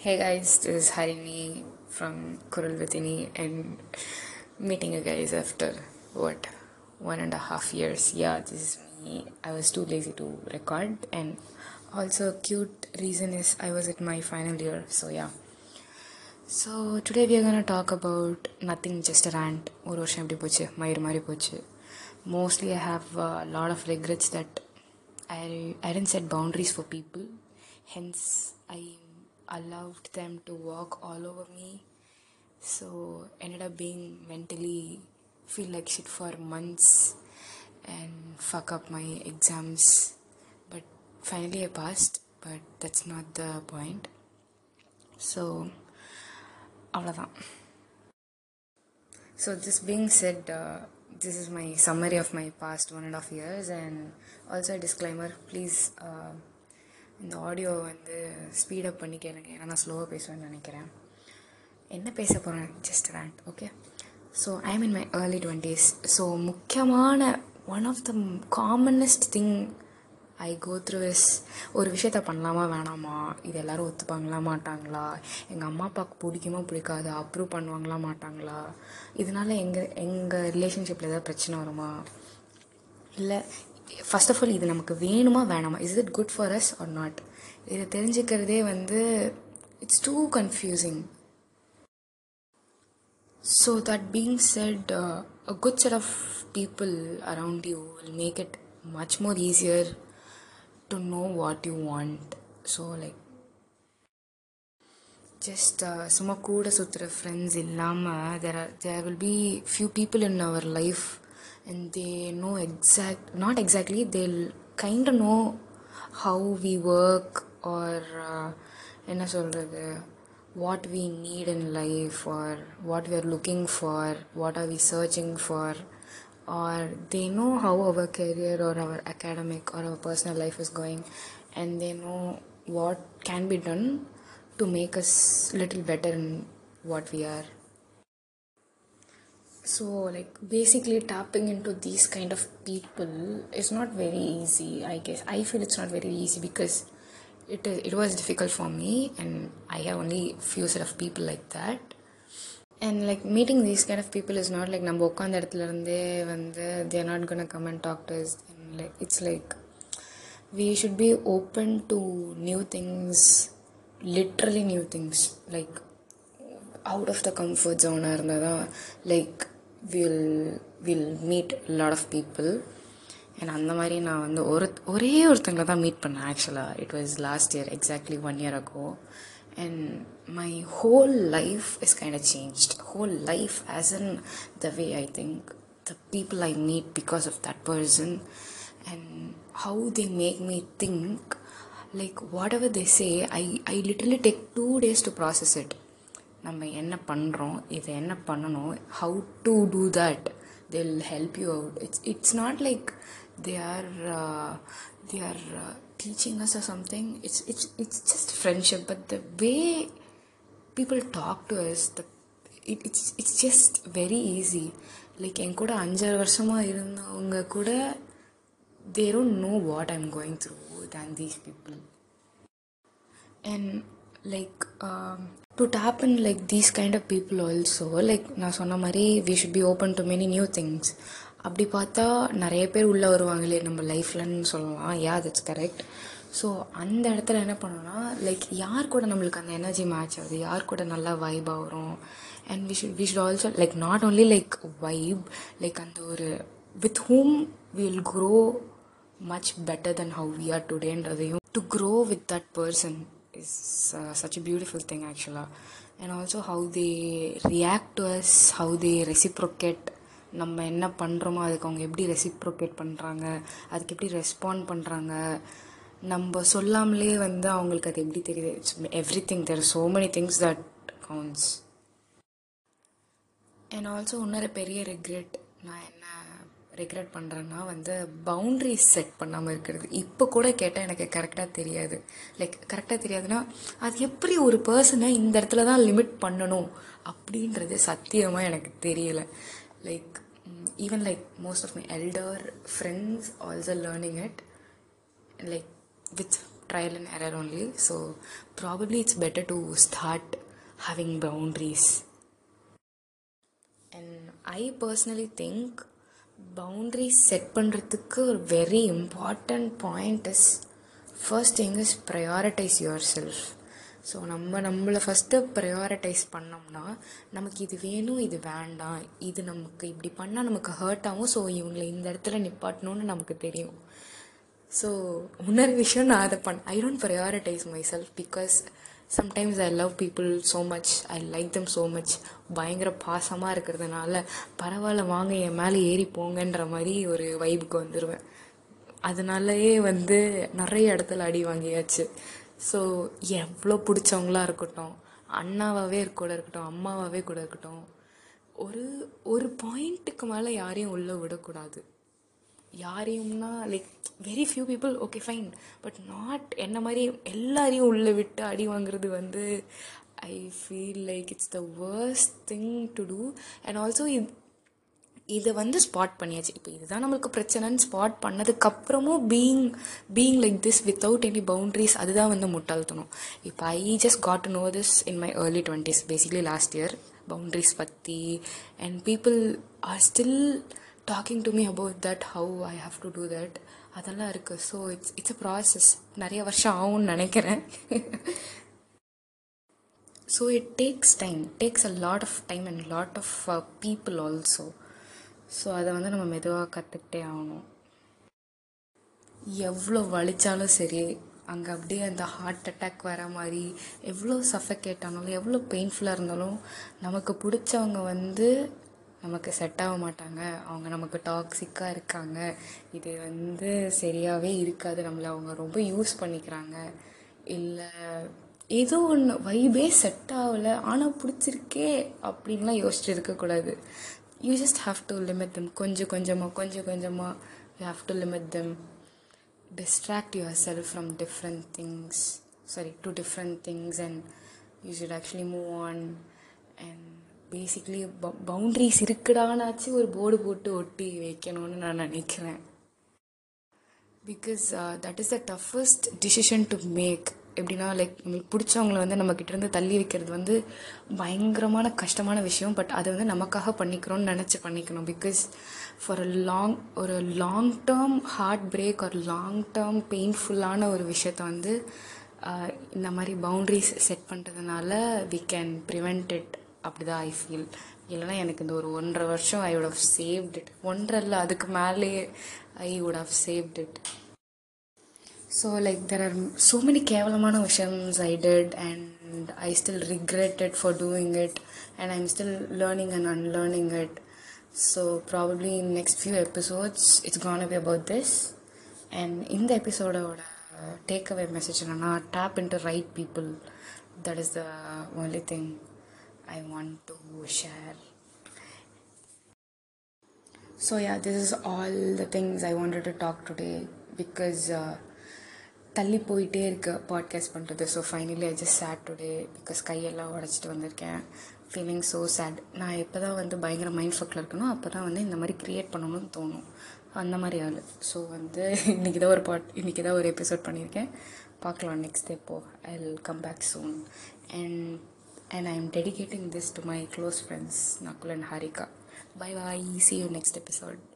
Hey guys, this is Harini from Kural Vitini and meeting you guys after what one and a half years. Yeah, this is me. I was too lazy to record and also cute reason is I was at my final year. So yeah. So today we are gonna talk about nothing just a rant. ஒரு வருஷம் எப்படி போச்சு மயிர் மாதிரி போச்சு mostly I have lot of regrets that I I didn't set boundaries for people. Hence, I allowed them to walk all over me. So ended up being mentally feel like shit for months and fuck up my exams. But finally, I passed. But that's not the point. So, அவ்வளோதான் So this being said, uh, this is my summary of my past one and a half years, and also a disclaimer. Please, uh, இந்த audio வந்து speed up பண்ணி கேளுங்க. ஏன்னா நான் ஸ்லோவாக பேசுவேன்னு நினைக்கிறேன். என்ன பேச போகிறேன் just rant okay so I mean my early twenties so முக்கியமான one of the commonest thing I go through is ஒரு விஷயத்த பண்ணலாமா வேணாமா? இது எல்லோரும் ஒத்துப்பாங்களா மாட்டாங்களா? எங்கள் அம்மா அப்பாவுக்கு பிடிக்குமா பிடிக்காது? அப்ரூவ் பண்ணுவாங்களா மாட்டாங்களா? இதனால எங்கள் எங்கள் ரிலேஷன்ஷிப்பில் ஏதாவது பிரச்சனை வருமா? இல்லை ஃபர்ஸ்ட் ஆஃப் ஆல் இது நமக்கு வேணுமா வேணாமா? Is it good for us or not இதை தெரிஞ்சுக்கிறதே வந்து it's too confusing so that being set a good set of people around you will make it much more easier to know what you want. So like just சும்மா கூட சுற்றுற friends இல்லாமல் there are there will be few people in our life and they know exact not exactly they kind know how we work or என்ன சொல்கிறது what we need in life or what we are looking for what are we searching for or they know how our career or our academic or our personal life is going and they know what can be done to make us little better in what we are so like basically tapping into these kind of people is not very easy i guess i feel it's not very easy because it is it was difficult for me and i have only few set of people like that and like meeting these kind of people is not like நம்ம உட்காந்த இடத்துல இருந்தே வந்து they're not can come and talk to is like it's like we should be open to new things literally new things like out of the comfort ஜோனாக இருந்தால் தான் like will will meet lot of people and அந்த மாதிரி நான் வந்து ஒரு ஒரே ஒருத்தங்களை தான் மீட் பண்ணேன் ஆக்சுவலாக it was last year exactly one year ago and my whole life is kind of changed whole life as in the way i think the people i meet because of that person and how they make me think like whatever they say i i literally take two days to process it நம்ம என்ன பண்ணுறோம் இதை என்ன பண்ணணும் how to do that they will help you out it's it's not like they are they are teaching us or something it's it's it's just friendship but the way people talk to us the it, it's it's just very easy like என் கூட அஞ்சாறு வருஷமாக இருந்தவங்க கூட they don't know what I'm going through than these people and like to to like these like these kind of people also. Like நான் சொன்ன மாதிரி we should be open to many new things அப்படி பார்த்தா நிறைய பேர் உள்ளே வருவாங்களே நம்ம லைஃப்லன்னு சொல்லலாம். யா தட்ஸ் கரெக்ட் ஸோ அந்த இடத்துல என்ன பண்ணோன்னா லைக் யார் கூட நம்மளுக்கு அந்த எனர்ஜி மேட்ச் ஆகுது? யார் கூட நல்லா வைபாக வரும் and we should we should also like not only like vibe like அந்த ஒரு with whom will grow much better then how we are டுடேன்றதையும் to grow with that person is such uh, a beautiful thing ஆக்சுவலாக and also how they react to us how they reciprocate. நம்ம என்ன பண்ணுறோமோ அதுக்கு அவங்க எப்படி reciprocate பண்ணுறாங்க அதுக்கு எப்படி ரெஸ்பாண்ட் பண்ணுறாங்க நம்ம சொல்லாமலே வந்து அவங்களுக்கு அது எப்படி தெரியுது? It's everything there so many things that counts and also இன்னொரு பெரிய ரிக்ரெட் நான் என்ன ரிக்ரெட் பண்ணுறேன்னா வந்து பவுண்ட்ரிஸ் செட் பண்ணாமல் இருக்கிறது. இப்போ கூட கேட்டால் எனக்கு கரெக்டாக தெரியாது. லைக் கரெக்டாக தெரியாதுன்னா அது எப்படி ஒரு பர்சனை இந்த இடத்துல தான் லிமிட் பண்ணணும் அப்படின்றது சத்தியமாக எனக்கு தெரியல. Like even like most of my elder friends also learning it like with trial and error only so probably it's better to start having boundaries and I personally think boundary set பண்ணுறதுக்கு ஒரு very important point is first thing is prioritise yourself so நம்ம நம்மளை first prioritise பண்ணோம்னா நமக்கு இது வேணும் இது வேண்டாம். இது நமக்கு இப்படி பண்ணால் நமக்கு ஹர்ட் ஆகும். ஸோ இவங்களை இந்த இடத்துல நிப்பாட்டணும்னு நமக்கு தெரியும். ஸோ இன்னொரு விஷயம் நான் அதை பண் I don't prioritise myself because sometimes I love people so much I like them so much பயங்கர பாசமாக இருக்கிறதுனால பரவாயில்ல வாங்க என் மேலே ஏறி போங்கன்ற மாதிரி ஒரு வைபுக்கு வந்துடுவேன் அதனாலயே வந்து நிறைய இடத்துல அடி வாங்கியாச்சு. ஸோ எவ்வளோ பிடிச்சவங்களா இருக்கட்டும் அண்ணாவாகவே கூட இருக்கட்டும் அம்மாவாகவே கூட இருக்கட்டும் ஒரு ஒரு பாயிண்ட்டுக்கு மேலே யாரையும் உள்ளே விடக்கூடாது. யாரையும்னா like very few people okay fine but not என்ன மாதிரி எல்லாரையும் உள்ளே விட்டு அடி வாங்குறது வந்து I feel like it's the worst thing to do and also இது இதை வந்து ஸ்பாட் பண்ணியாச்சு. இப்போ இதுதான் நம்மளுக்கு பிரச்சனைன்னு spot பண்ணதுக்கப்புறமும் being being like this without any boundaries அதுதான் வந்து முட்டாள்தணும் இப்போ I just got to know this in my early twenties basically last year boundaries பற்றி and people are still talking to me about that how I have to do that அதெல்லாம் இருக்குது so it's it's a process நிறைய வருஷம் ஆகும்னு நினைக்கிறேன். So it takes time takes a lot of time and lot of people also so அதை வந்து நம்ம மெதுவாக கற்றுக்கிட்டே ஆகணும். எவ்வளோ வலிச்சாலும் சரி அங்கே அப்படியே அந்த ஹார்ட் அட்டாக் வர மாதிரி எவ்வளோ சஃபகேட் ஆனாலும் எவ்வளோ பெயின்ஃபுல்லாக இருந்தாலும் நமக்கு பிடிச்சவங்க வந்து நமக்கு செட் ஆக மாட்டாங்க. அவங்க நமக்கு டாக்ஸிக்காக இருக்காங்க. இது வந்து சரியாகவே இருக்காது. நம்மளை அவங்க ரொம்ப யூஸ் பண்ணிக்கிறாங்க. இல்லை ஏதோ ஒன்று வைபே செட் ஆகலை. ஆனால் பிடிச்சிருக்கே அப்படின்லாம் யோசிச்சுட்டு இருக்கக்கூடாது you just have to limit them கொஞ்சம் கொஞ்சமாக கொஞ்சம் கொஞ்சமாக you have to limit them distract yourself from different things sorry to different things and you should actually move on and basically boundaries இருக்குடானாச்சு ஒரு போர்டு போட்டு ஒட்டி வைக்கணும்னு நான் நினைக்கிறேன். Because that is the toughest decision to make எப்படின்னா like நம்மளுக்கு பிடிச்சவங்கள வந்து நம்ம கிட்டேருந்து தள்ளி வைக்கிறது வந்து பயங்கரமான கஷ்டமான விஷயம். பட் அதை வந்து நமக்காக பண்ணிக்கிறோம்னு நினச்சி பண்ணிக்கணும். பிகாஸ் ஃபார் அ லாங் ஒரு லாங் டேர்ம் ஹார்ட் பிரேக் ஒரு லாங் டேர்ம் பெயின்ஃபுல்லான ஒரு விஷயத்த வந்து uh, இந்த மாதிரி பவுண்ட்ரிஸ் செட் பண்ணுறதுனால வி கேன் ப்ரிவெண்ட் இட் அப்படி தான் ஐ ஃபீல் இல்லைனா எனக்கு இந்த ஒரு ஒன்றரை வருஷம் I would have saved it ஒன்றரை இல்லை அதுக்கு மேலேயே I would have saved it so like there are so many கேவலமான விஷயம்ஸ் I did and I still regretted for doing it and I'm still learning and unlearning it so probably in next few episodes it's gonna be about this and இந்த எபிசோடோட take away message என்னென்னா tap into right people that is the only thing I want to share so yeah this is all the things I wanted to talk today because தள்ளி போயிட்டே இருக்கு podcast பண்ணுறது so finally I just sat today because கையெல்லாம் உடச்சிட்டு வந்திருக்கேன். Feeling so sad நான் எப்போ தான் வந்து பயங்கர மைண்ட் ஃபக்கில் இருக்கணும் அப்போ தான் வந்து இந்த மாதிரி க்ரியேட் பண்ணணும்னு தோணும். அந்த மாதிரி ஆள். ஸோ வந்து இன்றைக்கி தான் ஒரு பாட் இன்றைக்கி தான் ஒரு எபிசோட் பண்ணியிருக்கேன். பார்க்கலாம் நெக்ஸ்ட் எப்போ I will come back soon and and I am dedicating this to my close friends Nakul and Harika. Bye bye. See you next episode.